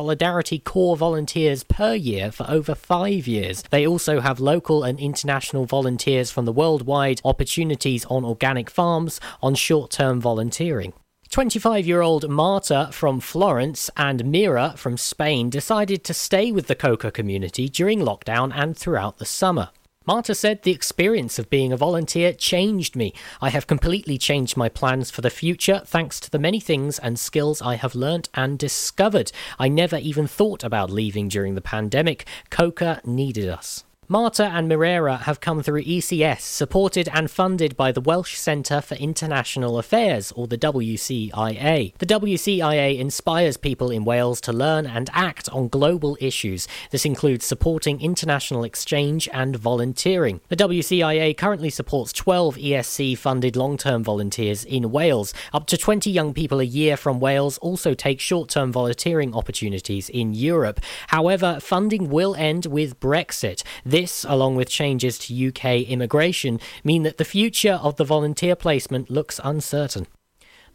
Solidarity Corps volunteers per year for over five years. They also have local and international volunteers from the worldwide opportunities on organic farms on short term volunteering. 25 year old Marta from Florence and Mira from Spain decided to stay with the coca community during lockdown and throughout the summer. Marta said the experience of being a volunteer changed me. I have completely changed my plans for the future thanks to the many things and skills I have learnt and discovered. I never even thought about leaving during the pandemic. Coca needed us. Marta and Mirera have come through ECS, supported and funded by the Welsh Centre for International Affairs, or the WCIA. The WCIA inspires people in Wales to learn and act on global issues. This includes supporting international exchange and volunteering. The WCIA currently supports 12 ESC funded long term volunteers in Wales. Up to 20 young people a year from Wales also take short term volunteering opportunities in Europe. However, funding will end with Brexit. This, along with changes to UK immigration, mean that the future of the volunteer placement looks uncertain.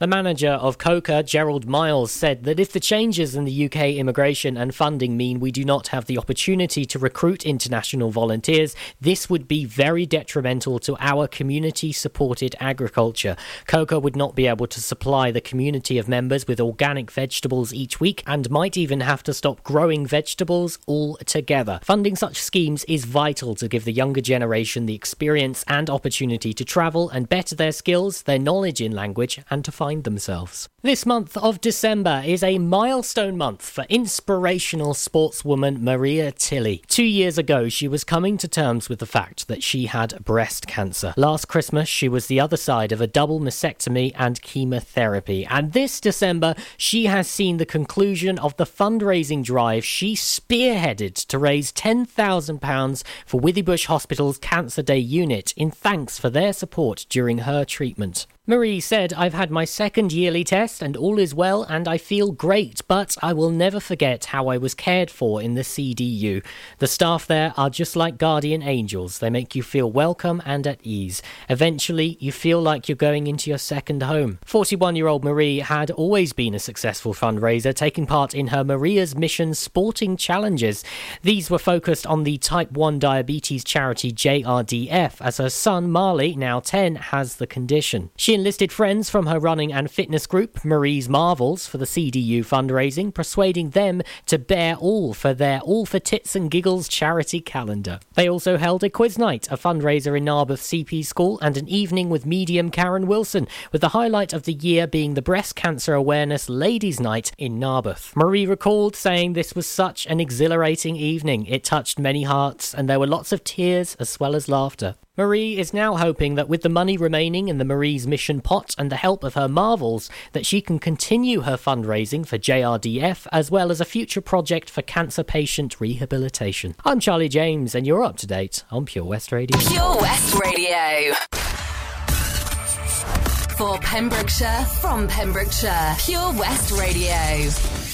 The manager of Coca, Gerald Miles, said that if the changes in the UK immigration and funding mean we do not have the opportunity to recruit international volunteers, this would be very detrimental to our community supported agriculture. Coca would not be able to supply the community of members with organic vegetables each week and might even have to stop growing vegetables altogether. Funding such schemes is vital to give the younger generation the experience and opportunity to travel and better their skills, their knowledge in language, and to find themselves. This month of December is a milestone month for inspirational sportswoman Maria Tilley. Two years ago, she was coming to terms with the fact that she had breast cancer. Last Christmas, she was the other side of a double mastectomy and chemotherapy. And this December, she has seen the conclusion of the fundraising drive she spearheaded to raise £10,000 for Withybush Hospital's Cancer Day unit in thanks for their support during her treatment. Marie said, I've had my second yearly test and all is well and I feel great, but I will never forget how I was cared for in the CDU. The staff there are just like guardian angels. They make you feel welcome and at ease. Eventually, you feel like you're going into your second home. 41 year old Marie had always been a successful fundraiser, taking part in her Maria's Mission Sporting Challenges. These were focused on the type 1 diabetes charity JRDF, as her son Marley, now 10, has the condition. She enlisted friends from her running and fitness group, Marie's Marvels, for the CDU fundraising, persuading them to bear all for their All for Tits and Giggles charity calendar. They also held a quiz night, a fundraiser in Narberth CP School, and an evening with medium Karen Wilson, with the highlight of the year being the Breast Cancer Awareness Ladies' Night in Narberth. Marie recalled saying this was such an exhilarating evening. It touched many hearts, and there were lots of tears as well as laughter. Marie is now hoping that with the money remaining in the Marie's mission pot and the help of her marvels, that she can continue her fundraising for JRDF as well as a future project for cancer patient rehabilitation. I'm Charlie James, and you're up to date on Pure West Radio. Pure West Radio. For Pembrokeshire, from Pembrokeshire, Pure West Radio.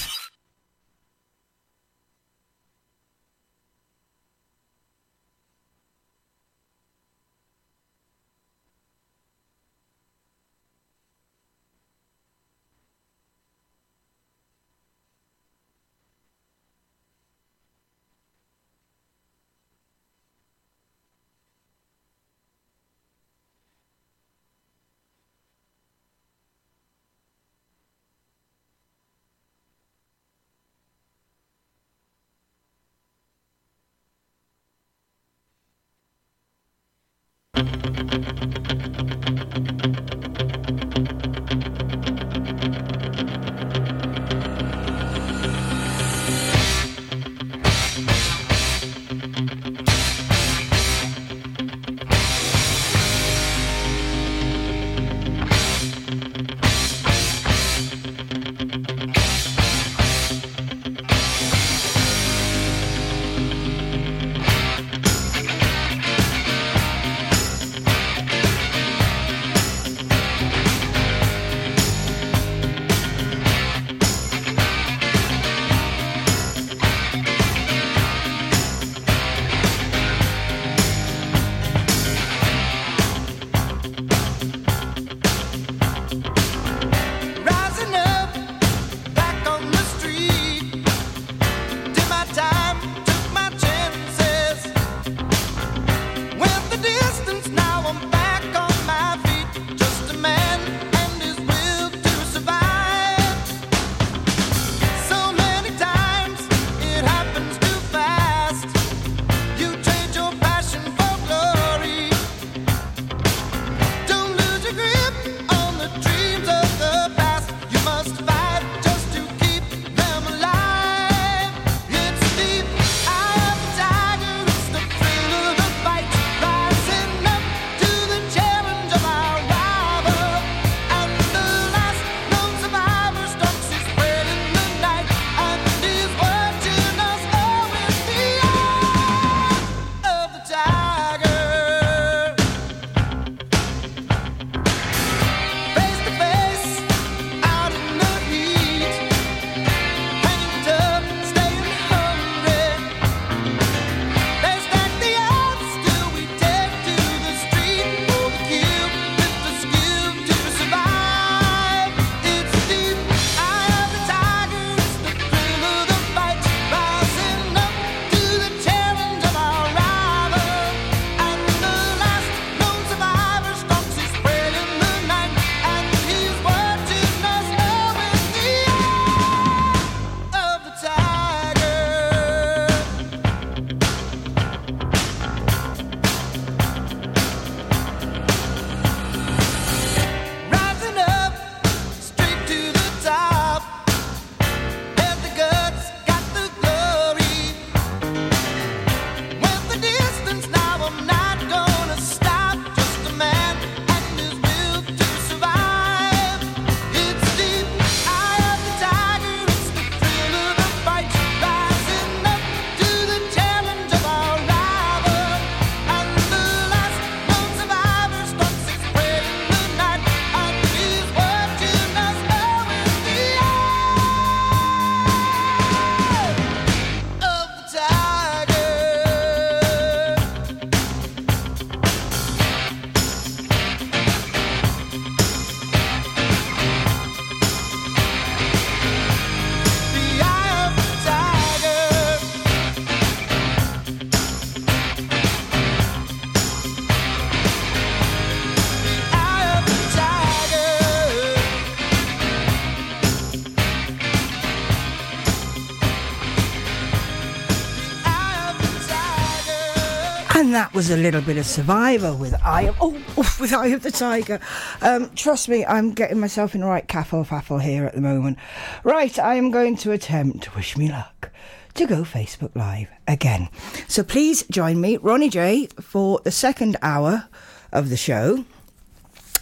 Was a little bit of Survivor with Eye of oh, with Eye of the Tiger. Um, trust me, I'm getting myself in the right caffle faffle here at the moment. Right, I am going to attempt. Wish me luck to go Facebook Live again. So please join me, Ronnie J, for the second hour of the show,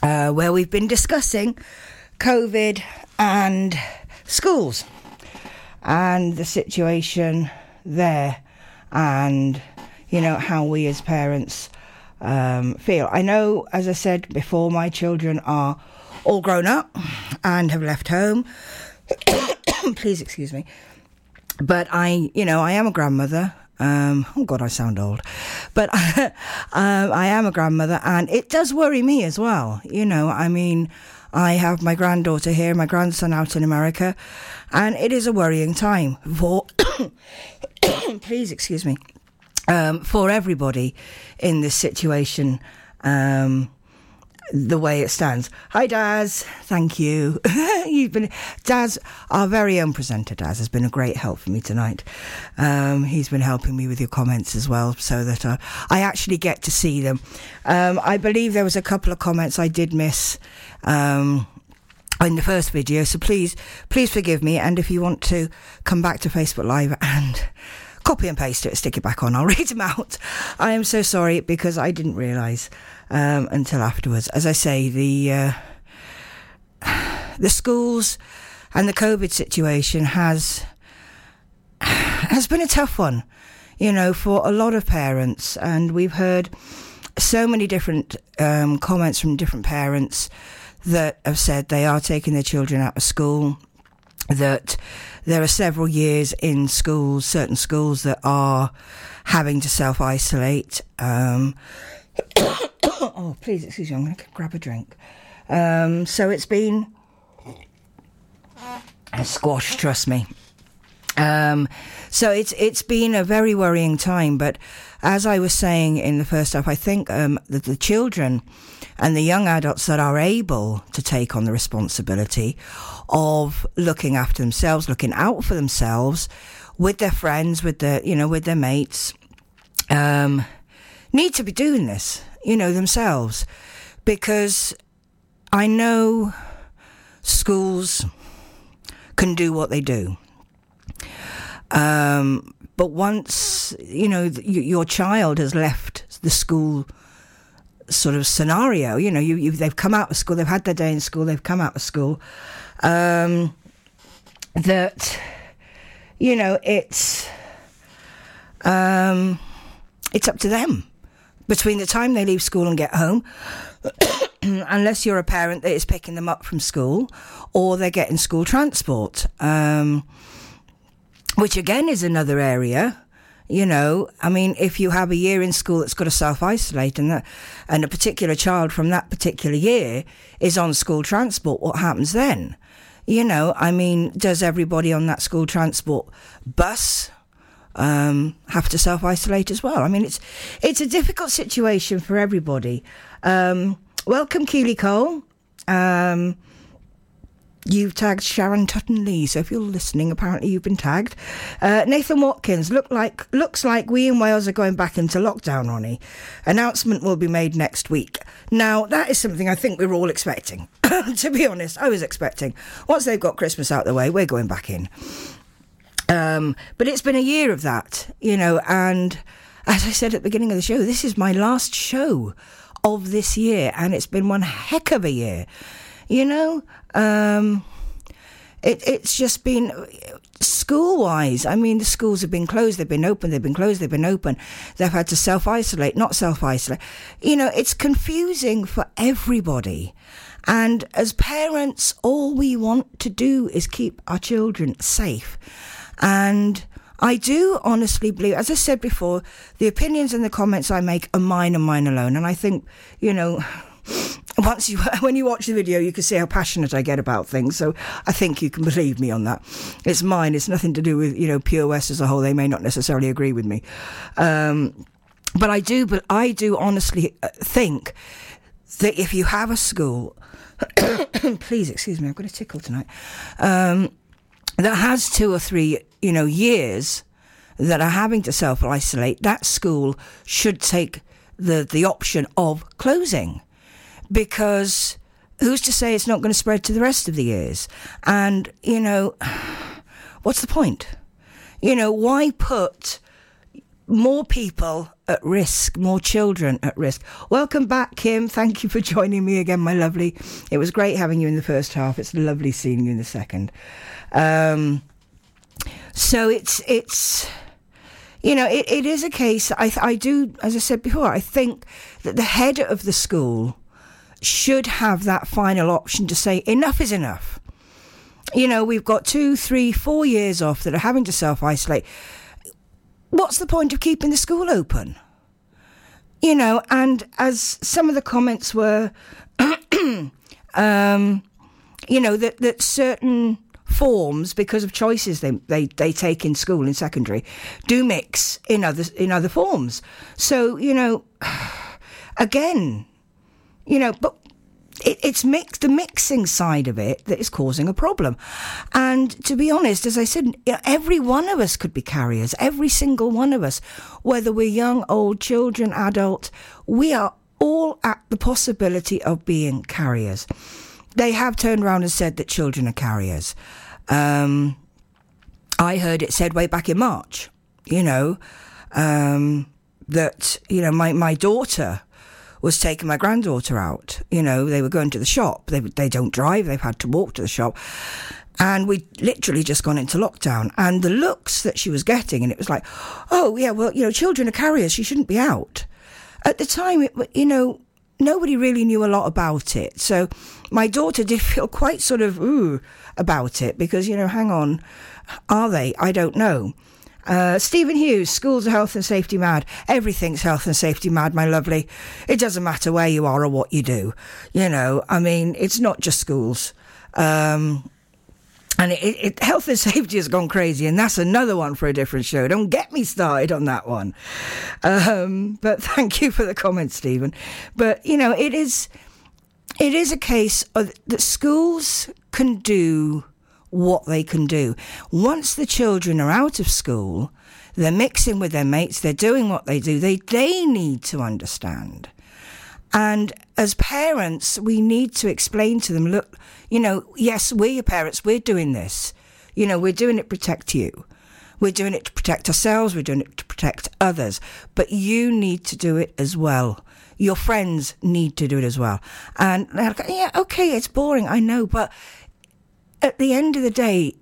uh, where we've been discussing COVID and schools and the situation there and you know, how we as parents um, feel. I know, as I said before, my children are all grown up and have left home. Please excuse me. But I, you know, I am a grandmother. Um, oh God, I sound old, but um, I am a grandmother, and it does worry me as well. You know, I mean, I have my granddaughter here, my grandson out in America, and it is a worrying time for. please excuse me um, for everybody in this situation. Um, the way it stands. Hi, Daz. Thank you. You've been Daz, our very own presenter. Daz has been a great help for me tonight. Um, he's been helping me with your comments as well, so that uh, I actually get to see them. Um, I believe there was a couple of comments I did miss. Um, in the first video, so please, please forgive me. And if you want to come back to Facebook Live and copy and paste it, stick it back on. I'll read them out. I am so sorry because I didn't realise um, until afterwards. As I say, the uh, the schools and the COVID situation has has been a tough one, you know, for a lot of parents, and we've heard so many different um, comments from different parents that have said they are taking their children out of school, that there are several years in schools, certain schools that are having to self isolate. Um, oh, please, excuse me, I'm going to grab a drink. Um, so it's been a squash, trust me. Um, so it's it's been a very worrying time. But as I was saying in the first half, I think um, that the children and the young adults that are able to take on the responsibility of looking after themselves, looking out for themselves with their friends, with their, you know, with their mates, um, need to be doing this, you know, themselves. Because I know schools can do what they do. Um, but once, you know, your child has left the school sort of scenario. You know, you, you, they've come out of school, they've had their day in school, they've come out of school. Um, that you know, it's um, it's up to them between the time they leave school and get home. unless you're a parent that is picking them up from school, or they're getting school transport, um, which again is another area you know, I mean, if you have a year in school that's got to self isolate and that, and a particular child from that particular year is on school transport, what happens then? You know, I mean, does everybody on that school transport bus um, have to self isolate as well? I mean, it's it's a difficult situation for everybody. Um, welcome, Keely Cole. Um, You've tagged Sharon Tutton Lee, so if you're listening, apparently you've been tagged. Uh, Nathan Watkins, look like looks like we in Wales are going back into lockdown, Ronnie. Announcement will be made next week. Now that is something I think we we're all expecting. to be honest, I was expecting. Once they've got Christmas out the way, we're going back in. Um, but it's been a year of that, you know, and as I said at the beginning of the show, this is my last show of this year, and it's been one heck of a year. You know, um, it, it's just been school wise. I mean, the schools have been closed, they've been open, they've been closed, they've been open. They've had to self isolate, not self isolate. You know, it's confusing for everybody. And as parents, all we want to do is keep our children safe. And I do honestly believe, as I said before, the opinions and the comments I make are mine and mine alone. And I think, you know, once you when you watch the video, you can see how passionate I get about things. So I think you can believe me on that. It's mine. It's nothing to do with you know West as a whole. They may not necessarily agree with me, um, but I do. But I do honestly uh, think that if you have a school, please excuse me, I've got a tickle tonight. Um, that has two or three you know years that are having to self isolate, that school should take the, the option of closing because who's to say it's not going to spread to the rest of the years? And, you know, what's the point? You know, why put more people at risk, more children at risk? Welcome back, Kim. Thank you for joining me again, my lovely. It was great having you in the first half. It's lovely seeing you in the second. Um, so it's it's you know it, it is a case. I I do as I said before. I think that the head of the school should have that final option to say enough is enough. You know, we've got two, three, four years off that are having to self isolate. What's the point of keeping the school open? You know, and as some of the comments were, um, you know, that, that certain forms, because of choices they, they, they take in school in secondary, do mix in other in other forms. So, you know, again, you know, but it, it's mixed the mixing side of it that is causing a problem. And to be honest, as I said, every one of us could be carriers. Every single one of us, whether we're young, old, children, adult, we are all at the possibility of being carriers. They have turned around and said that children are carriers. Um, I heard it said way back in March, you know, um, that, you know, my, my daughter was taking my granddaughter out. You know, they were going to the shop. They, they don't drive, they've had to walk to the shop. And we'd literally just gone into lockdown. And the looks that she was getting, and it was like, oh, yeah, well, you know, children are carriers, she shouldn't be out. At the time, it, you know, nobody really knew a lot about it. So my daughter did feel quite sort of ooh about it because, you know, hang on, are they? I don't know. Uh, Stephen Hughes, schools are health and safety mad. Everything's health and safety mad, my lovely. It doesn't matter where you are or what you do. You know, I mean, it's not just schools. Um, and it, it, health and safety has gone crazy, and that's another one for a different show. Don't get me started on that one. Um, but thank you for the comment, Stephen. But you know, it is it is a case of, that schools can do what they can do. Once the children are out of school, they're mixing with their mates, they're doing what they do, they, they need to understand. And as parents, we need to explain to them look, you know, yes, we're your parents, we're doing this. You know, we're doing it to protect you. We're doing it to protect ourselves, we're doing it to protect others. But you need to do it as well. Your friends need to do it as well. And yeah, okay, it's boring, I know, but at the end of the day,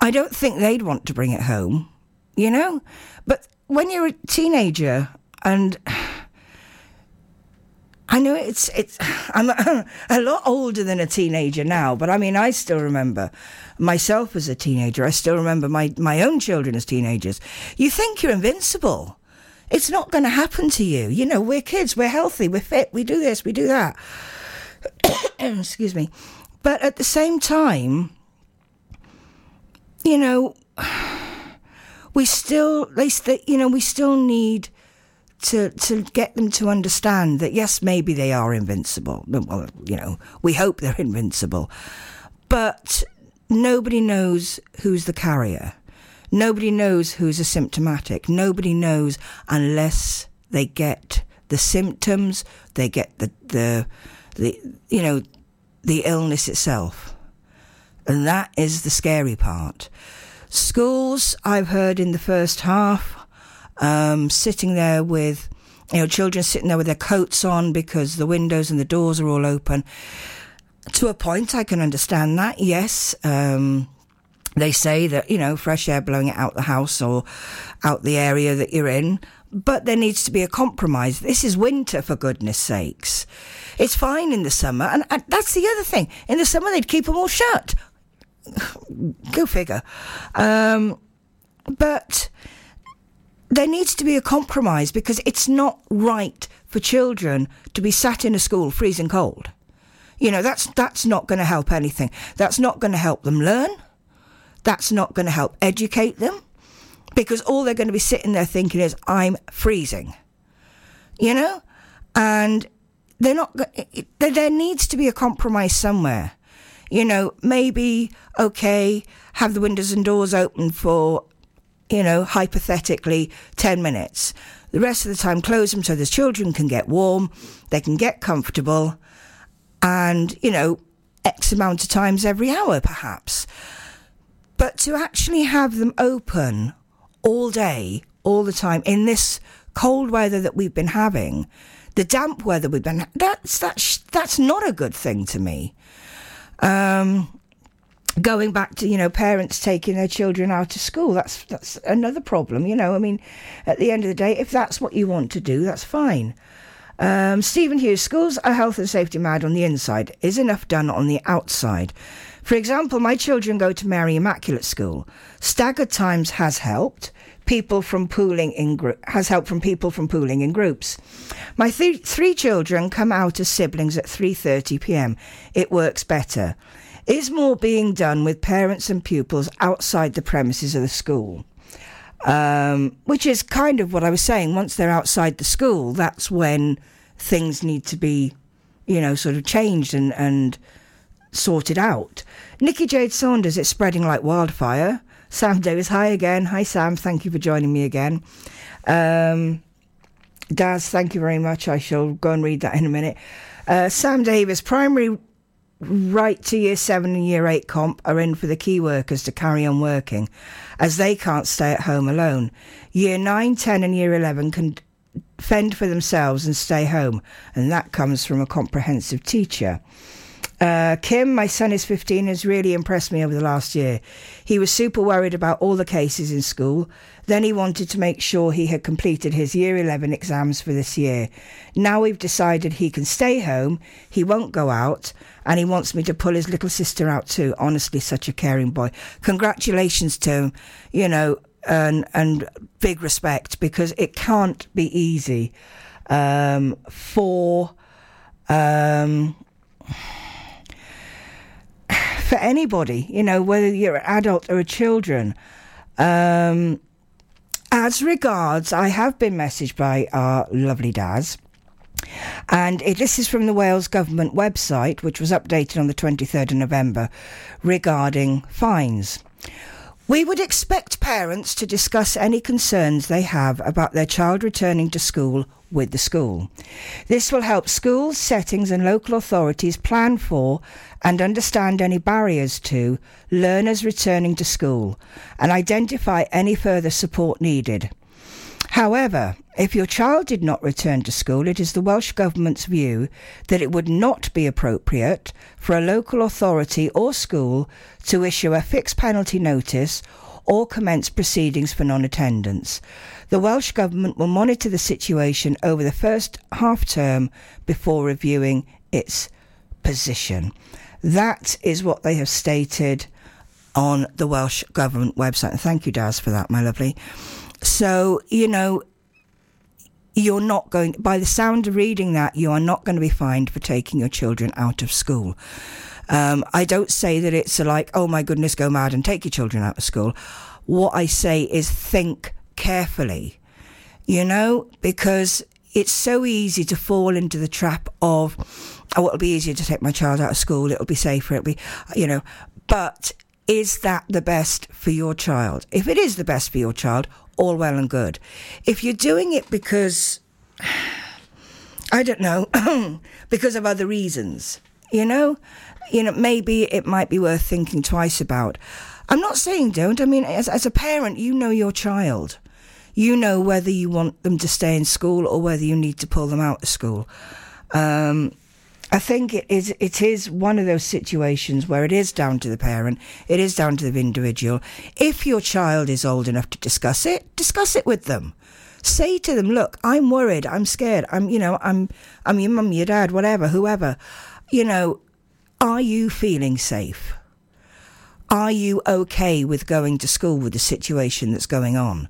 I don't think they'd want to bring it home, you know? But when you're a teenager and I know it's it's I'm a, a, lot older than a teenager now, but I mean I still remember myself as a teenager. I still remember my my own children as teenagers. You think you're invincible. It's not going to happen to you. You know, we're kids, we're healthy, we're fit, we do this, we do that. Excuse me. But at the same time, you know, we still, they, you know, we still need to to get them to understand that yes, maybe they are invincible. Well, you know, we hope they're invincible, but nobody knows who's the carrier. Nobody knows who's asymptomatic. Nobody knows unless they get the symptoms, they get the the the you know the illness itself. And that is the scary part. Schools, I've heard in the first half, um, sitting there with, you know, children sitting there with their coats on because the windows and the doors are all open. To a point, I can understand that, yes. Um, they say that, you know, fresh air blowing it out the house or out the area that you're in. But there needs to be a compromise. This is winter, for goodness sakes. It's fine in the summer, and, that's the other thing. In the summer, they'd keep them all shut. Go figure. Um, but there needs to be a compromise because it's not right for children to be sat in a school freezing cold. You know, that's that's not going to help anything. That's not going to help them learn. That's not going to help educate them because all they're going to be sitting there thinking is I'm freezing. You know? And they're not. Eh, eh, there needs to be a compromise somewhere. You know, maybe okay, have the windows and doors open for you know, hypothetically 10 minutes. The rest of the time, close them so the children can get warm, they can get comfortable, and, you know, X amount of times every hour, perhaps. But to actually have them open all day, all the time, in this cold weather that we've been having, the damp weather we've been, that's, that's, that's not a good thing to me. Um, going back to you know parents taking their children out of school that's that's another problem you know i mean at the end of the day if that's what you want to do that's fine um, Stephen Hughes, schools are health and safety mad on the inside. Is enough done on the outside? For example, my children go to Mary Immaculate School. Staggered times has helped. People from pooling in has helped from people from pooling in groups. My th- three children come out as siblings at 3:30 p.m. It works better. Is more being done with parents and pupils outside the premises of the school? Um, which is kind of what I was saying. Once they're outside the school, that's when things need to be, you know, sort of changed and, and sorted out. Nikki Jade Saunders, it's spreading like wildfire. Sam Davis, hi again. Hi, Sam. Thank you for joining me again. Um, Daz, thank you very much. I shall go and read that in a minute. Uh, Sam Davis, primary right to year seven and year eight comp are in for the key workers to carry on working as they can't stay at home alone. Year nine, ten, and year 11 can fend for themselves and stay home. And that comes from a comprehensive teacher. Uh, Kim, my son is 15, has really impressed me over the last year. He was super worried about all the cases in school. Then he wanted to make sure he had completed his year 11 exams for this year. Now we've decided he can stay home, he won't go out, and he wants me to pull his little sister out too. Honestly, such a caring boy. Congratulations to him, you know, and, and big respect because it can't be easy um, for. Um, for anybody, you know, whether you're an adult or a children. Um, as regards, I have been messaged by our lovely Daz. And it, this is from the Wales Government website, which was updated on the 23rd of November, regarding fines. We would expect parents to discuss any concerns they have about their child returning to school with the school. This will help schools, settings, and local authorities plan for and understand any barriers to learners returning to school and identify any further support needed. However, if your child did not return to school, it is the Welsh Government's view that it would not be appropriate for a local authority or school to issue a fixed penalty notice or commence proceedings for non attendance. The Welsh Government will monitor the situation over the first half term before reviewing its position. That is what they have stated on the Welsh Government website. Thank you, Daz, for that, my lovely. So, you know, you're not going, by the sound of reading that, you are not going to be fined for taking your children out of school. Um, I don't say that it's like, oh my goodness, go mad and take your children out of school. What I say is think carefully, you know, because it's so easy to fall into the trap of, oh, it'll be easier to take my child out of school, it'll be safer, it'll be, you know, but is that the best for your child? If it is the best for your child, all well and good. If you're doing it because, I don't know, because of other reasons, you know, you know, maybe it might be worth thinking twice about. I'm not saying don't. I mean, as, as a parent, you know your child. You know whether you want them to stay in school or whether you need to pull them out of school. Um, I think it is it is one of those situations where it is down to the parent, it is down to the individual. If your child is old enough to discuss it, discuss it with them. Say to them, "Look, I'm worried. I'm scared. I'm, you know, I'm, I'm your mum, your dad, whatever, whoever. You know, are you feeling safe? Are you okay with going to school with the situation that's going on?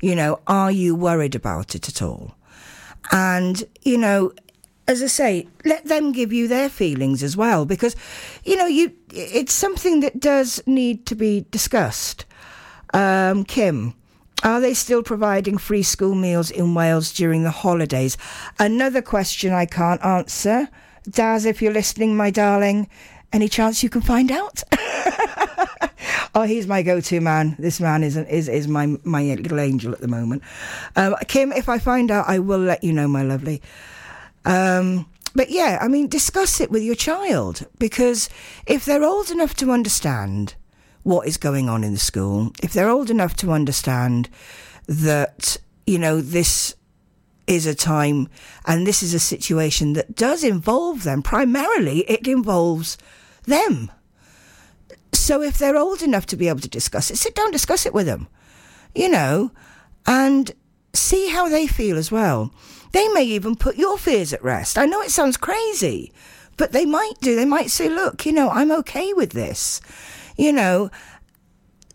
You know, are you worried about it at all?" And you know, as I say, let them give you their feelings as well, because you know you it's something that does need to be discussed. Um, Kim, are they still providing free school meals in Wales during the holidays? Another question I can't answer. Daz, if you're listening, my darling, Any chance you can find out? oh, he's my go-to man. This man is is is my my little angel at the moment. Um, Kim, if I find out, I will let you know, my lovely. Um, but yeah, I mean, discuss it with your child because if they're old enough to understand what is going on in the school, if they're old enough to understand that you know this is a time and this is a situation that does involve them primarily it involves them so if they're old enough to be able to discuss it, sit down, discuss it with them, you know, and see how they feel as well. They may even put your fears at rest. I know it sounds crazy, but they might do. They might say, look, you know, I'm okay with this, you know.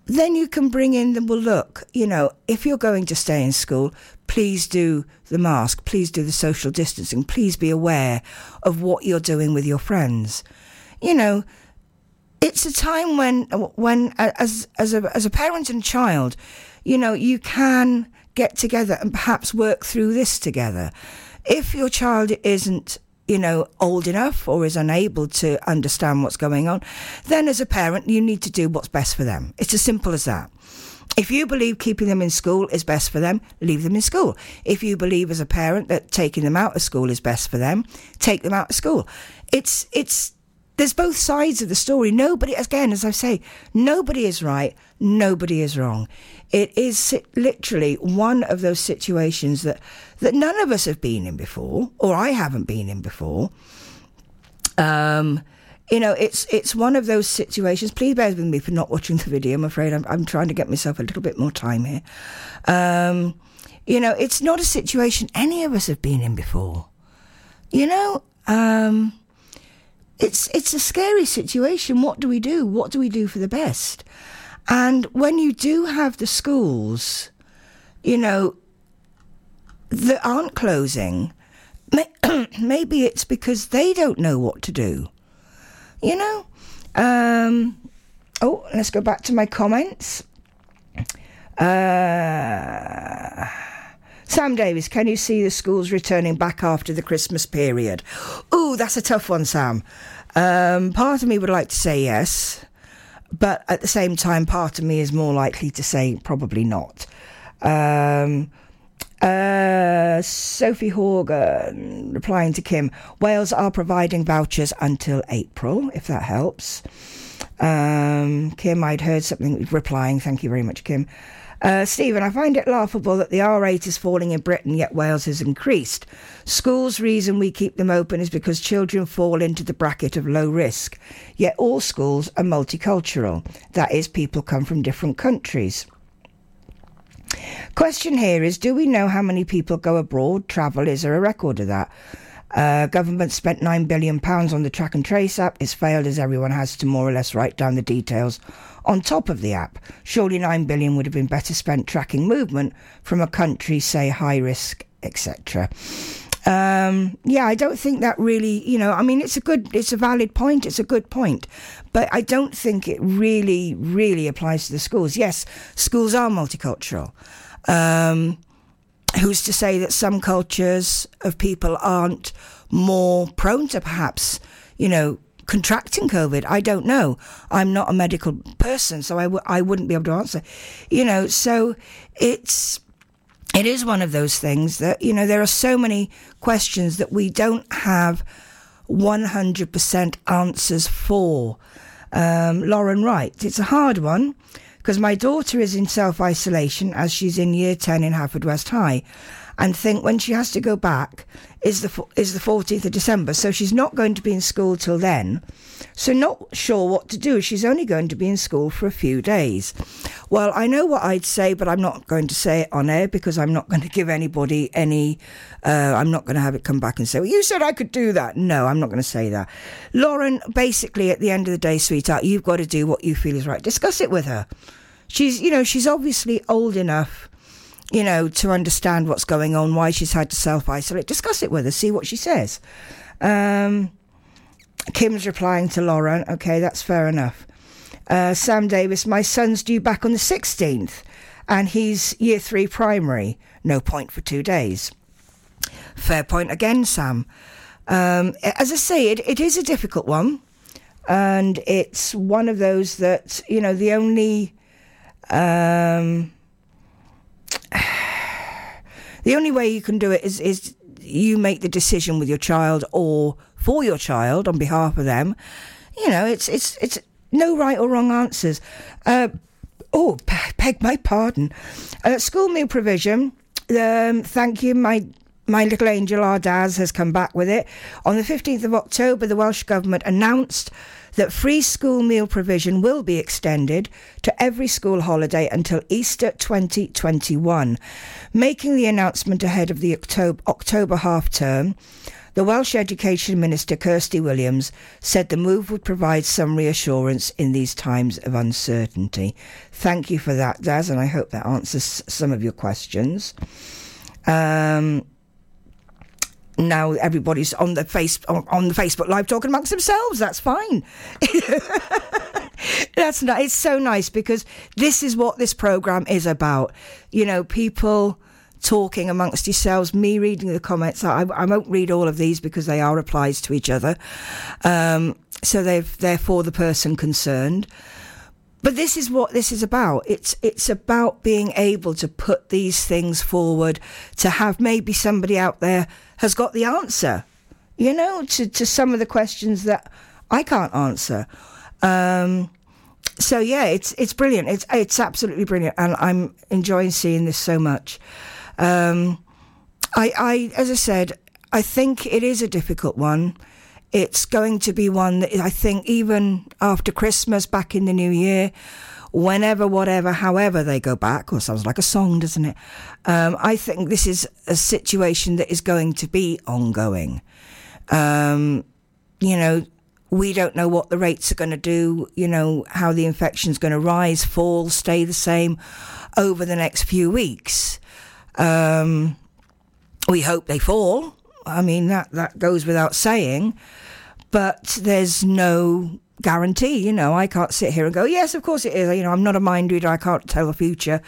Then you can bring in them, well, look, you know, if you're going to stay in school, please do the mask, please do the social distancing, please be aware of what you're doing with your friends. You know, it's a time when when as as a as a parent and child, you know, you can get together and perhaps work through this together. If your child isn't you know, old enough or is unable to understand what's going on, then as a parent, you need to do what's best for them. It's as simple as that. If you believe keeping them in school is best for them, leave them in school. If you believe as a parent that taking them out of school is best for them, take them out of school. It's, it's, there's both sides of the story. Nobody, again, as I say, nobody is right, nobody is wrong. It is literally one of those situations that, that none of us have been in before, or I haven't been in before. Um, you know, it's it's one of those situations. Please bear with me for not watching the video. I'm afraid I'm, I'm trying to get myself a little bit more time here. Um, you know, it's not a situation any of us have been in before. You know, um, it's it's a scary situation. What do we do? What do we do for the best? And when you do have the schools, you know, that aren't closing, maybe it's because they don't know what to do. You know? Um, oh, let's go back to my comments. Uh, Sam Davis, can you see the schools returning back after the Christmas period? Oh, that's a tough one, Sam. Um, part of me would like to say yes, but at the same time, part of me is more likely to say probably not. Um, uh, Sophie Horgan replying to Kim, Wales are providing vouchers until April, if that helps. Um, Kim, I'd heard something replying. Thank you very much, Kim. Uh, Stephen, I find it laughable that the R rate is falling in Britain, yet Wales has increased. Schools' reason we keep them open is because children fall into the bracket of low risk. Yet all schools are multicultural. That is, people come from different countries. Question here is Do we know how many people go abroad, travel? Is there a record of that? Uh, government spent £9 billion on the track and trace app. It's failed as everyone has to more or less write down the details on top of the app. Surely 9 billion would have been better spent tracking movement from a country, say high risk, etc. Um, yeah, I don't think that really, you know, I mean, it's a good, it's a valid point, it's a good point, but I don't think it really, really applies to the schools. Yes, schools are multicultural. Um, who's to say that some cultures of people aren't more prone to perhaps, you know, contracting COVID. I don't know. I'm not a medical person, so I w- I wouldn't be able to answer. You know, so it's it is one of those things that you know there are so many questions that we don't have 100% answers for. Um, Lauren Wright, it's a hard one because my daughter is in self isolation as she's in year 10 in Haverfordwest High and think when she has to go back is the is the 14th of December. So she's not going to be in school till then. So not sure what to do. She's only going to be in school for a few days. Well, I know what I'd say, but I'm not going to say it on air because I'm not going to give anybody any. Uh, I'm not going to have it come back and say, "Well, you said I could do that." No, I'm not going to say that. Lauren, basically, at the end of the day, sweetheart, you've got to do what you feel is right. Discuss it with her. She's, you know, she's obviously old enough you know, to understand what's going on, why she's had to self isolate. Discuss it with her, see what she says. Um, Kim's replying to Lauren. Okay, that's fair enough. Uh, Sam Davis, my son's due back on the 16th, and he's year three primary. No point for two days. Fair point again, Sam. Um, as I say, it, it is a difficult one. and it's one of those that you know the only um, the only way you can do it is is you make the decision with your child or for your child on behalf of them. You know, it's it's it's no right or wrong answers. Uh, oh, beg my pardon. Uh, school meal provision. Um, thank you, my my little angel our Daz has come back with it. On the 15th of October, the Welsh Government announced that free school meal provision will be extended to every school holiday until Easter 2021. Making the announcement ahead of the October, October half term, the Welsh Education Minister Kirsty Williams said the move would provide some reassurance in these times of uncertainty. Thank you for that, Daz, and I hope that answers some of your questions. Um, now everybody's on the face on, on, the Facebook live talking amongst themselves. That's fine. That's not. It's so nice because this is what this program is about. You know, people talking amongst yourselves. Me reading the comments. I, I won't read all of these because they are replies to each other. Um, so they've therefore the person concerned. But this is what this is about. It's it's about being able to put these things forward, to have maybe somebody out there has got the answer, you know, to, to some of the questions that I can't answer. Um, so yeah, it's it's brilliant. It's it's absolutely brilliant, and I'm enjoying seeing this so much. Um, I, I, as I said, I think it is a difficult one it's going to be one that I think even after Christmas, back in the new year, whenever, whatever, however they go back, or sounds like a song, doesn't it? Um, I think this is a situation that is going to be ongoing. Um, you know, we don't know what the rates are going to do, you know, how the infection's going to rise, fall, stay the same over the next few weeks. Um, we hope they fall. I mean, that, that goes without saying but there's no guarantee. You know, I can't sit here and go, yes, of course it is. You know, I'm not a mind reader. I can't tell the future.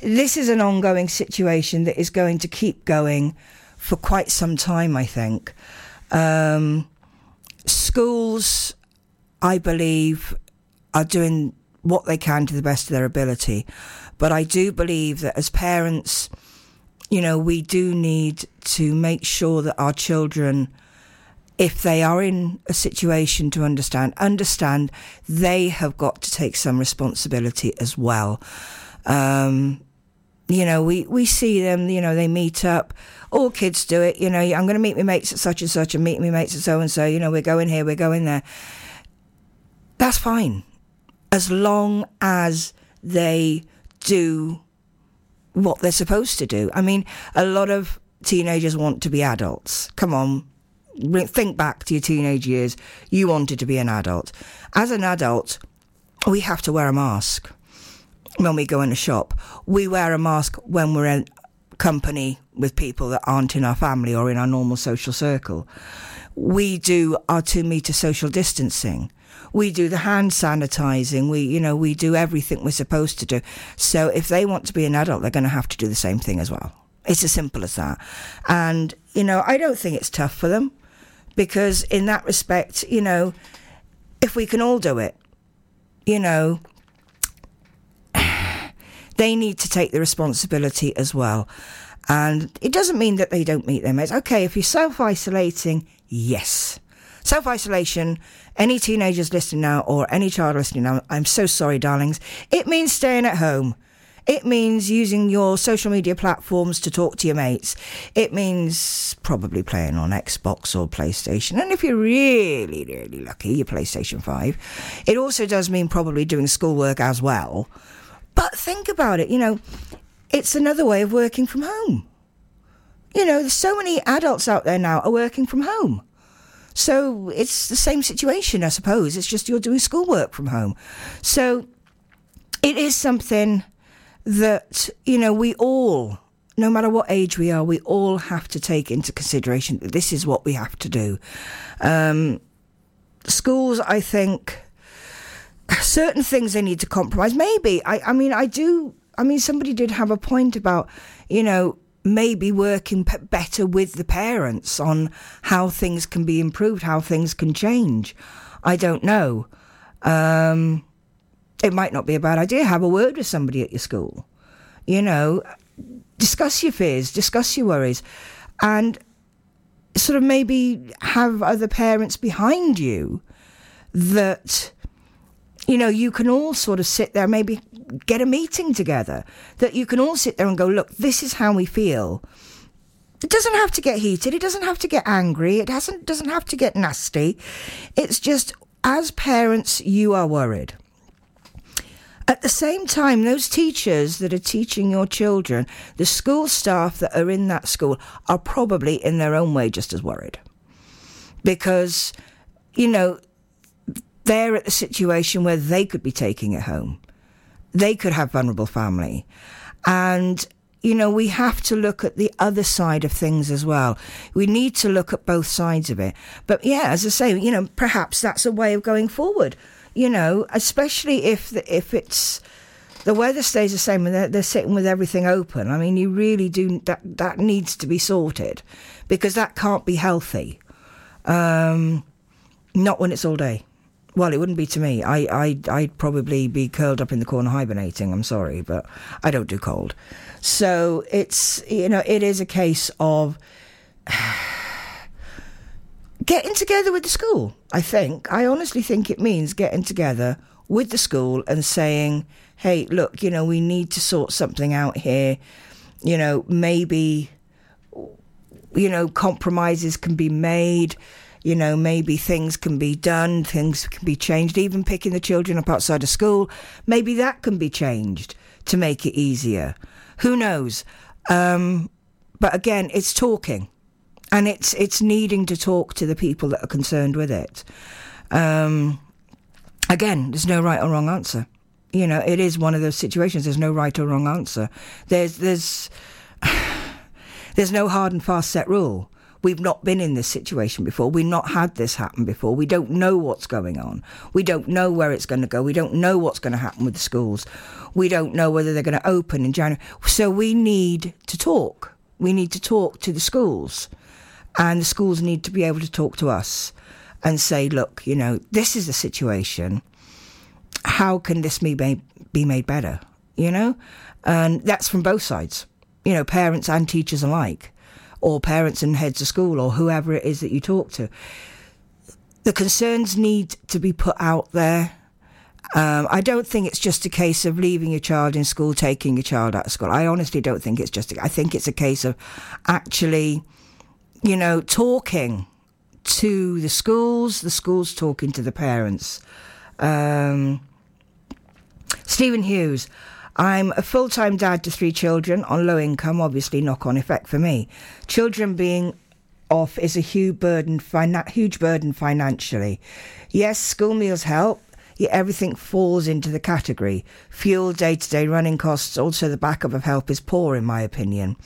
This is an ongoing situation that is going to keep going for quite some time, I think. Um, schools, I believe, are doing what they can to the best of their ability. But I do believe that as parents, you know, we do need to make sure that our children if they are in a situation to understand, understand they have got to take some responsibility as well. Um, you know, we, we see them, you know, they meet up. All kids do it. You know, I'm going to meet my mates at such and such and meet my mates at so and so. You know, we're going here, we're going there. That's fine. As long as they do what they're supposed to do. I mean, a lot of teenagers want to be adults. Come on, think back to your teenage years, you wanted to be an adult. As an adult, we have to wear a mask when we go in a shop. We wear a mask when we're in company with people that aren't in our family or in our normal social circle. We do our two meter social distancing. We do the hand sanitizing. We, you know, we do everything we're supposed to do. So if they want to be an adult, they're going to have to do the same thing as well. It's as simple as that. And, you know, I don't think it's tough for them because in that respect, you know, if we can all do it, you know, they need to take the responsibility as well. And it doesn't mean that they don't meet their mates. Okay, if you're self isolating, yes. Self isolation, any teenagers listening now or any child listening now, I'm so sorry, darlings. It means staying at home. It means using your social media platforms to talk to your mates. It means probably playing on Xbox or PlayStation. And if you're really, really lucky, your PlayStation 5. It also does mean probably doing schoolwork as well. But think about it, you know, it's another way of working from home. You know, there's so many adults out there now are working from home. So it's the same situation, I suppose. It's just you're doing schoolwork from home. So it is something that, you know, we all, no matter what age we are, we all have to take into consideration that this is what we have to do. Um, schools, I think, certain things they need to compromise. Maybe, I, I mean, I do, I mean, somebody did have a point about, you know, maybe working p- better with the parents on how things can be improved, how things can change. I don't know. Um, it might not be a bad idea. Have a word with somebody at your school. You know, discuss your fears, discuss your worries, and sort of maybe have other parents behind you that you know, you can all sort of sit there, maybe get a meeting together, that you can all sit there and go, look, this is how we feel. It doesn't have to get heated. It doesn't have to get angry. It hasn't doesn't have to get nasty. It's just as parents, you are worried. At the same time, those teachers that are teaching your children, the school staff that are in that school, are probably in their own way just as worried. Because, you know, they're at the situation where they could be taking it home. They could have vulnerable family. And, you know, we have to look at the other side of things as well. We need to look at both sides of it. But yeah, as I say, you know, perhaps that's a way of going forward you know, especially if the, if it's the weather stays the same and they're, they're, sitting with everything open. I mean, you really do that. That needs to be sorted because that can't be healthy. Um, not when it's all day. Well, it wouldn't be to me. I, I, I'd probably be curled up in the corner hibernating. I'm sorry, but I don't do cold. So it's, you know, it is a case of getting together with the school. I think. I honestly think it means getting together with the school and saying, hey, look, you know, we need to sort something out here. You know, maybe, you know, compromises can be made. You know, maybe things can be done, things can be changed. Even picking the children up outside of school, maybe that can be changed to make it easier. Who knows? Um, but again, it's talking and it's it's needing to talk to the people that are concerned with it. Um, again, there's no right or wrong answer. You know, it is one of those situations. There's no right or wrong answer. There's there's there's no hard and fast set rule. We've not been in this situation before. We've not had this happen before. We don't know what's going on. We don't know where it's going to go. We don't know what's going to happen with the schools. We don't know whether they're going to open in January. So we need to talk. We need to talk to the schools and the schools need to be able to talk to us and say, look, you know, this is the situation. How can this be made, be made better? You know? And that's from both sides, you know, parents and teachers alike, or parents and heads of school, or whoever it is that you talk to. The concerns need to be put out there. Um, I don't think it's just a case of leaving your child in school, taking your child out of school. I honestly don't think it's just. A, I think it's a case of actually you know, talking to the schools, the schools talking to the parents. Um, Stephen Hughes. I'm a full time dad to three children on low income, obviously, knock on effect for me. Children being off is a huge burden, huge burden financially. Yes, school meals help, yet everything falls into the category. Fuel, day to day running costs, also the backup of help is poor, in my opinion.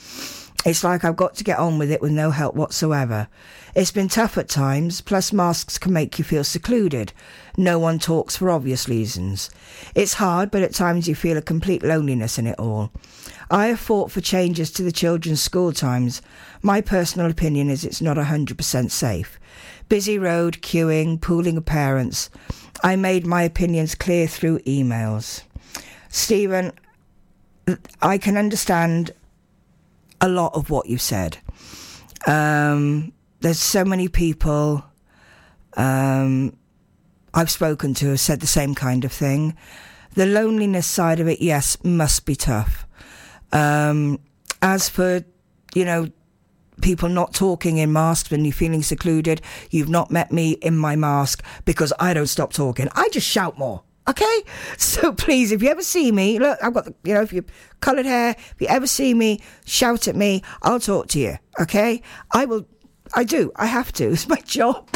It's like I've got to get on with it with no help whatsoever. It's been tough at times, plus masks can make you feel secluded. No one talks for obvious reasons. It's hard, but at times you feel a complete loneliness in it all. I have fought for changes to the children's school times. My personal opinion is it's not 100% safe. Busy road, queuing, pooling of parents. I made my opinions clear through emails. Stephen, I can understand a lot of what you said. Um, there's so many people um, I've spoken to have said the same kind of thing. The loneliness side of it, yes, must be tough. Um, as for, you know, people not talking in masks and you're feeling secluded, you've not met me in my mask because I don't stop talking. I just shout more. Okay? So please, if you ever see me, look, I've got, the, you know, if you coloured hair, if you ever see me, shout at me, I'll talk to you. Okay? I will, I do. I have to. It's my job.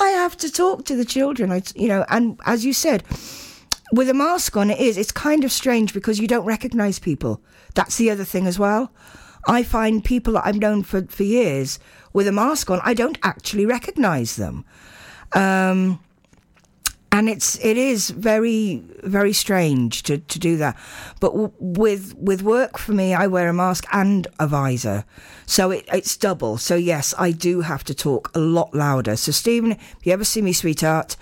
I have to talk to the children. I, you know, and as you said, with a mask on, it is, it's kind of strange because you don't recognise people. That's the other thing as well. I find people that I've known for, for years with a mask on, I don't actually recognise them. Um, and it's it is very very strange to, to do that but w- with with work for me i wear a mask and a visor so it, it's double so yes i do have to talk a lot louder so stephen if you ever see me sweetheart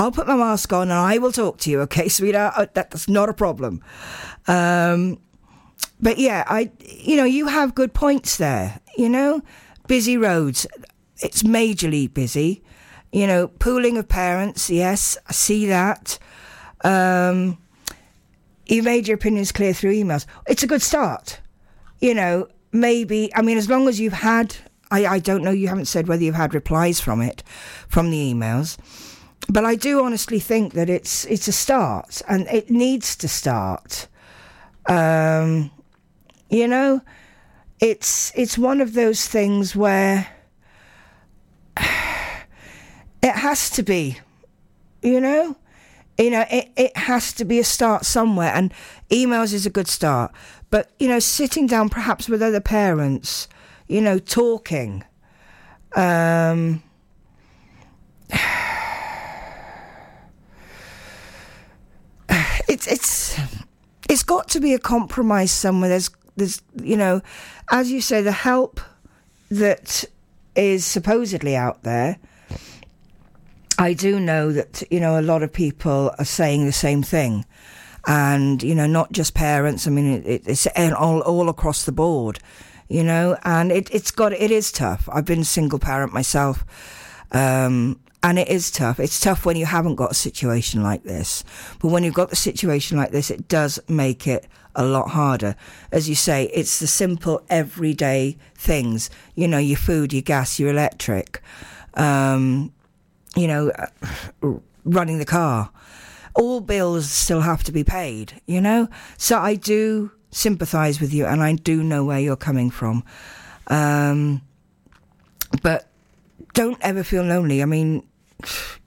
I'll put my mask on and I will talk to you, okay, sweetheart? Uh, That's not a problem. Um, but yeah, I, you know, you have good points there. You know, busy roads. It's majorly busy. You know, pooling of parents. Yes, I see that. Um, you made your opinions clear through emails. It's a good start. You know, maybe. I mean, as long as you've had. I, I don't know. You haven't said whether you've had replies from it, from the emails but I do honestly think that it's it's a start, and it needs to start. Um, you know, it's it's one of those things where it has to be. You know, you know, it, it has to be a start somewhere, and emails is a good start. But you know, sitting down perhaps with other parents, you know, talking. Um, it's it's it's got to be a compromise somewhere. There's there's you know, as you say, the help that is supposedly out there. I do know that you know a lot of people are saying the same thing, and you know not just parents. I mean it, it's all all across the board, you know, and it it's got it is tough. I've been a single parent myself. Um, and it is tough. It's tough when you haven't got a situation like this. But when you've got the situation like this, it does make it a lot harder. As you say, it's the simple everyday things. You know, your food, your gas, your electric, um, you know, uh, running the car. All bills still have to be paid, you know? So I do sympathise with you and I do know where you're coming from. Um, but don't ever feel lonely. I mean,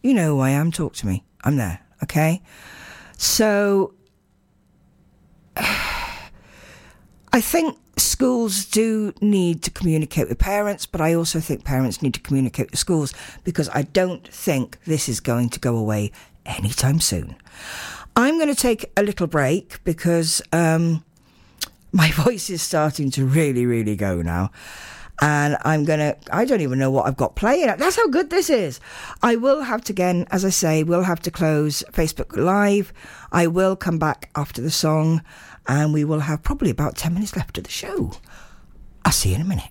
you know who I am. Talk to me. I'm there. Okay. So I think schools do need to communicate with parents, but I also think parents need to communicate with schools because I don't think this is going to go away anytime soon. I'm going to take a little break because um, my voice is starting to really, really go now and I'm gonna. I don't even know what I've got playing. That's how good this is. I will have to again, as I say, we'll have to close Facebook Live. I will come back after the song, and we will have probably about ten minutes left of the show. I'll see you in a minute.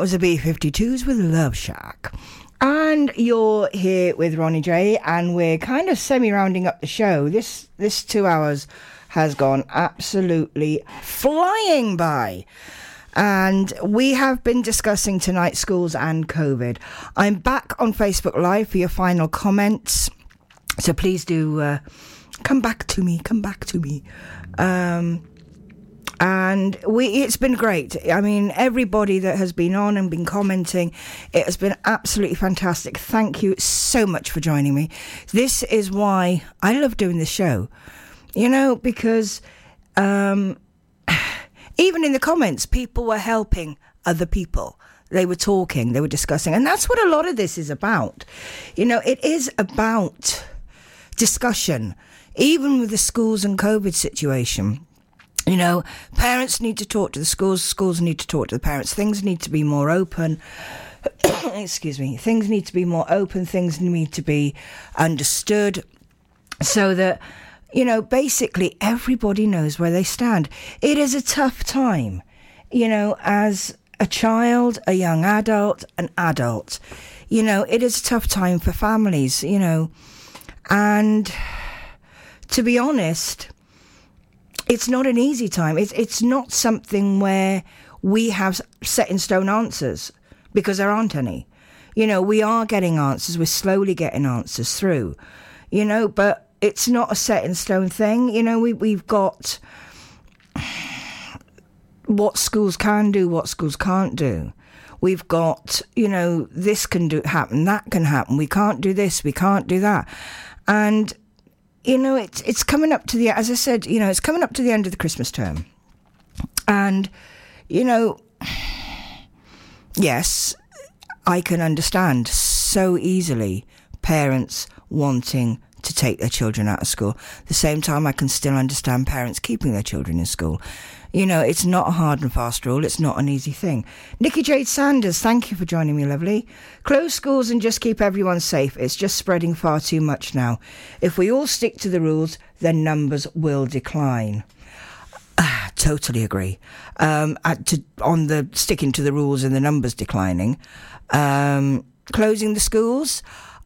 That was the B 52s with Love Shack. And you're here with Ronnie J, and we're kind of semi rounding up the show. This this two hours has gone absolutely flying by. And we have been discussing tonight schools and COVID. I'm back on Facebook Live for your final comments. So please do uh, come back to me, come back to me. Um, and we it's been great. I mean everybody that has been on and been commenting it has been absolutely fantastic. Thank you so much for joining me. This is why i love doing this show. You know because um, even in the comments people were helping other people. They were talking they were discussing. And that's what a lot of this is about. You know it is about discussion even with the schools and covid situation you know, parents need to talk to the schools, schools need to talk to the parents. Things need to be more open. Excuse me. Things need to be more open, things need to be understood so that, you know, basically everybody knows where they stand. It is a tough time, you know, as a child, a young adult, an adult. You know, it is a tough time for families, you know. And to be honest, it's not an easy time. It's it's not something where we have set in stone answers because there aren't any. You know, we are getting answers. We're slowly getting answers through. You know, but it's not a set in stone thing. You know, we we've got what schools can do, what schools can't do. We've got, you know, this can do happen, that can happen. We can't do this, we can't do that. And you know, it's it's coming up to the as I said, you know, it's coming up to the end of the Christmas term, and you know, yes, I can understand so easily parents wanting to take their children out of school. At the same time, I can still understand parents keeping their children in school. You know, it's not a hard and fast rule. It's not an easy thing. Nikki Jade Sanders, thank you for joining me, lovely. Close schools and just keep everyone safe. It's just spreading far too much now. If we all stick to the rules, then numbers will decline. Ah, totally agree. Um, to, on the sticking to the rules and the numbers declining, um, closing the schools.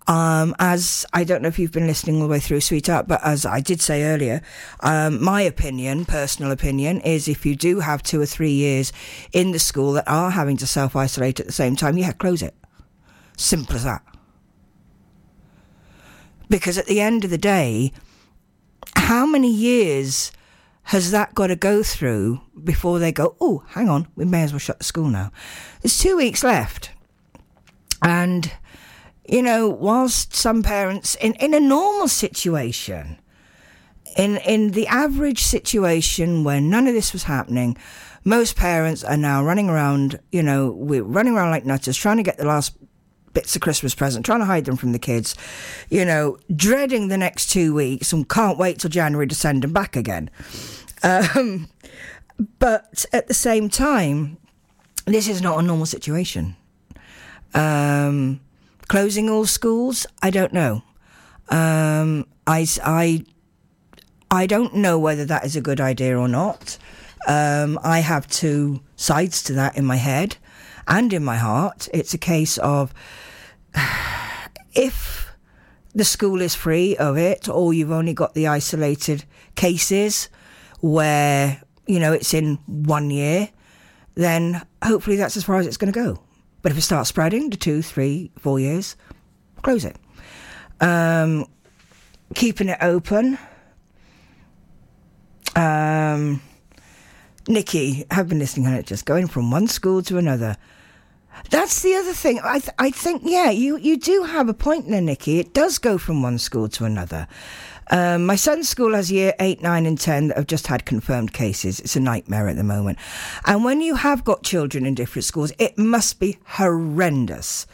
Um, as I don't know if you've been listening all the way through, sweetheart, but as I did say earlier, um, my opinion, personal opinion, is if you do have two or three years in the school that are having to self isolate at the same time, yeah, close it. Simple as that. Because at the end of the day, how many years has that got to go through before they go, oh, hang on, we may as well shut the school now? There's two weeks left. And you know, whilst some parents, in, in a normal situation, in, in the average situation where none of this was happening, most parents are now running around, you know, we're running around like nutters, trying to get the last bits of Christmas present, trying to hide them from the kids, you know, dreading the next two weeks and can't wait till January to send them back again. Um, but at the same time, this is not a normal situation. Um, Closing all schools? I don't know. Um, I, I, I don't know whether that is a good idea or not. Um, I have two sides to that in my head and in my heart. It's a case of if the school is free of it, or you've only got the isolated cases where, you know, it's in one year, then hopefully that's as far as it's going to go. But if it starts spreading to two, three, four years, close it. Um, keeping it open. Um, Nikki, have been listening on it, just going from one school to another. That's the other thing. I th- I think yeah, you you do have a point there, Nikki. It does go from one school to another. Um, my son's school has year eight, nine, and 10 that have just had confirmed cases. It's a nightmare at the moment. And when you have got children in different schools, it must be horrendous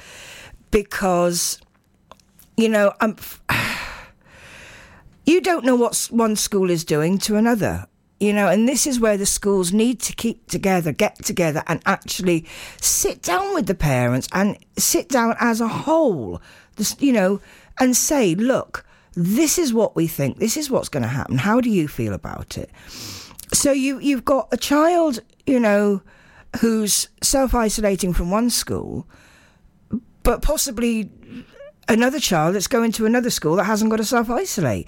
because, you know, um, you don't know what one school is doing to another you know, and this is where the schools need to keep together, get together, and actually sit down with the parents and sit down as a whole, you know, and say, look, this is what we think, this is what's going to happen. How do you feel about it? So you you've got a child, you know, who's self isolating from one school, but possibly another child that's going to another school that hasn't got to self isolate.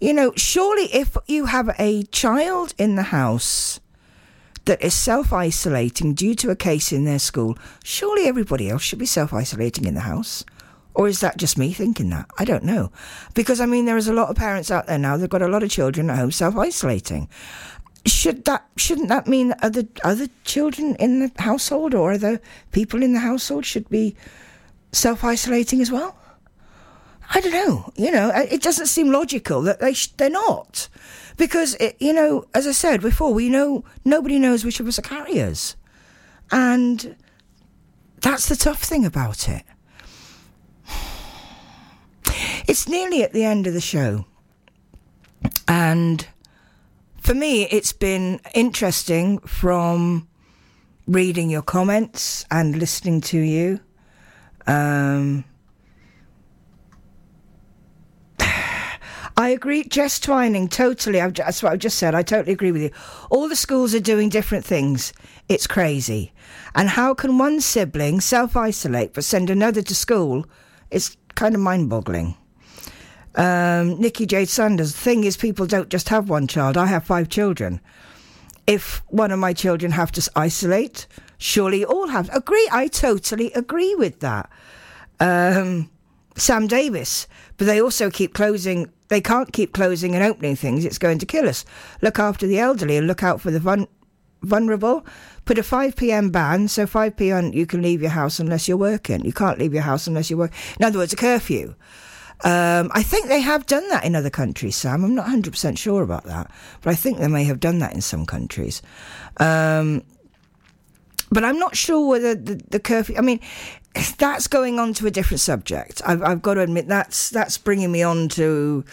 You know, surely if you have a child in the house that is self isolating due to a case in their school, surely everybody else should be self isolating in the house. Or is that just me thinking that? I don't know. Because I mean, there is a lot of parents out there now, they've got a lot of children at home self isolating. Should that shouldn't that mean that other other children in the household or other people in the household should be self isolating as well? I don't know. You know, it doesn't seem logical that they sh- they're not, because it, you know, as I said before, we know nobody knows which of us are carriers, and that's the tough thing about it. It's nearly at the end of the show, and for me, it's been interesting from reading your comments and listening to you. Um, I agree, Jess Twining, totally. I've, that's what I've just said. I totally agree with you. All the schools are doing different things. It's crazy. And how can one sibling self isolate but send another to school? It's kind of mind boggling. Um, Nikki Jade Sanders, the thing is, people don't just have one child. I have five children. If one of my children have to isolate, surely all have. Agree. I totally agree with that. Um, Sam Davis, but they also keep closing they can't keep closing and opening things. It's going to kill us. Look after the elderly and look out for the vul- vulnerable. Put a 5 p.m. ban, so 5 p.m. you can leave your house unless you're working. You can't leave your house unless you're working. In other words, a curfew. Um, I think they have done that in other countries, Sam. I'm not 100% sure about that, but I think they may have done that in some countries. Um, but I'm not sure whether the, the curfew. I mean, that's going on to a different subject. I've, I've got to admit that's that's bringing me on to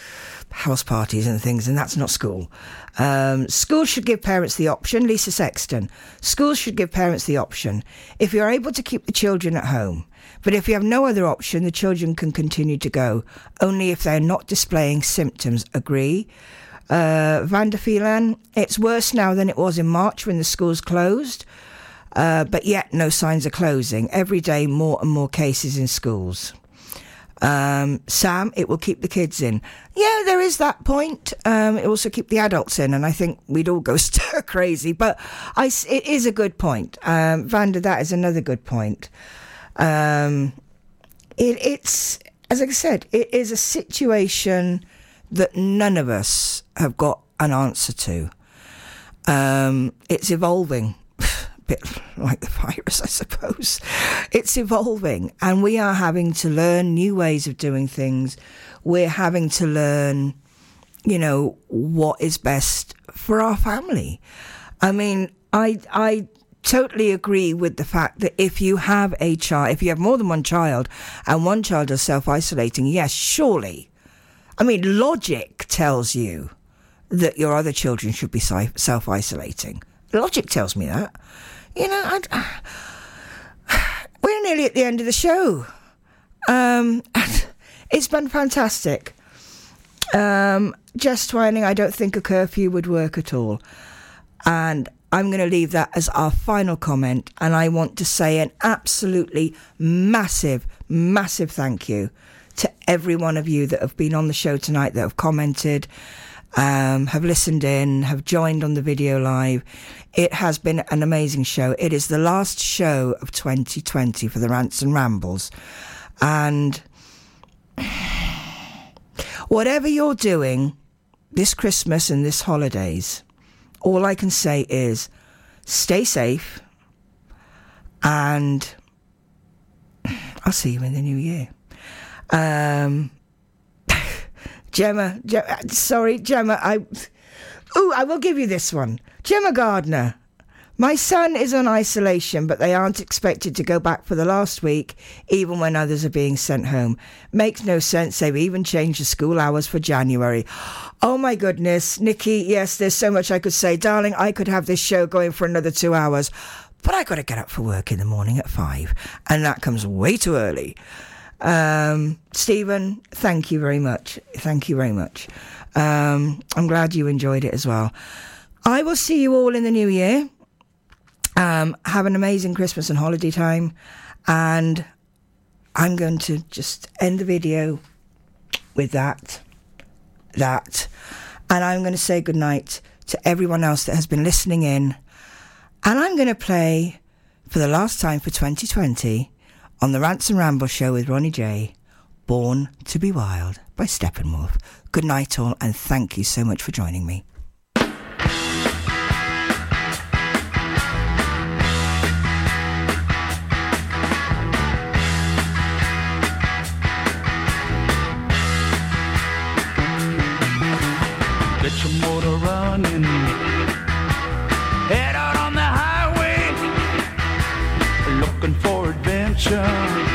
house parties and things, and that's not school. Um, schools should give parents the option. Lisa Sexton. Schools should give parents the option. If you're able to keep the children at home, but if you have no other option, the children can continue to go, only if they're not displaying symptoms. Agree. Uh, Vanda Phelan, it's worse now than it was in March when the schools closed. Uh, but yet no signs of closing. Every day, more and more cases in schools. Um, Sam, it will keep the kids in. Yeah, there is that point. Um, it also keep the adults in, and I think we'd all go stir crazy. But I, it is a good point. Um, Vanda, that is another good point. Um, it, it's, as I said, it is a situation that none of us have got an answer to. Um, it's evolving bit like the virus, I suppose. It's evolving, and we are having to learn new ways of doing things. We're having to learn, you know, what is best for our family. I mean, I I totally agree with the fact that if you have a child, if you have more than one child, and one child is self isolating, yes, surely. I mean, logic tells you that your other children should be self isolating. Logic tells me that. You know, I, we're nearly at the end of the show. Um, it's been fantastic. Um, Jess Twining, I don't think a curfew would work at all. And I'm going to leave that as our final comment. And I want to say an absolutely massive, massive thank you to every one of you that have been on the show tonight, that have commented, um, have listened in, have joined on the video live. It has been an amazing show. It is the last show of 2020 for the Rants and Rambles. And whatever you're doing this Christmas and this holidays, all I can say is stay safe and I'll see you in the new year. Um, Gemma, Gemma, sorry, Gemma, I. Ooh, I will give you this one. Gemma Gardner. My son is on isolation, but they aren't expected to go back for the last week, even when others are being sent home. Makes no sense. They've even changed the school hours for January. Oh my goodness, Nikki, yes, there's so much I could say. Darling, I could have this show going for another two hours, but I got to get up for work in the morning at five, and that comes way too early. Um, Stephen, thank you very much. Thank you very much. Um, I'm glad you enjoyed it as well. I will see you all in the new year. Um, have an amazing Christmas and holiday time. And I'm going to just end the video with that. That. And I'm going to say goodnight to everyone else that has been listening in. And I'm going to play for the last time for 2020 on the Rants and Ramble show with Ronnie J. Born to be Wild by Steppenwolf. Good night, all, and thank you so much for joining me. done.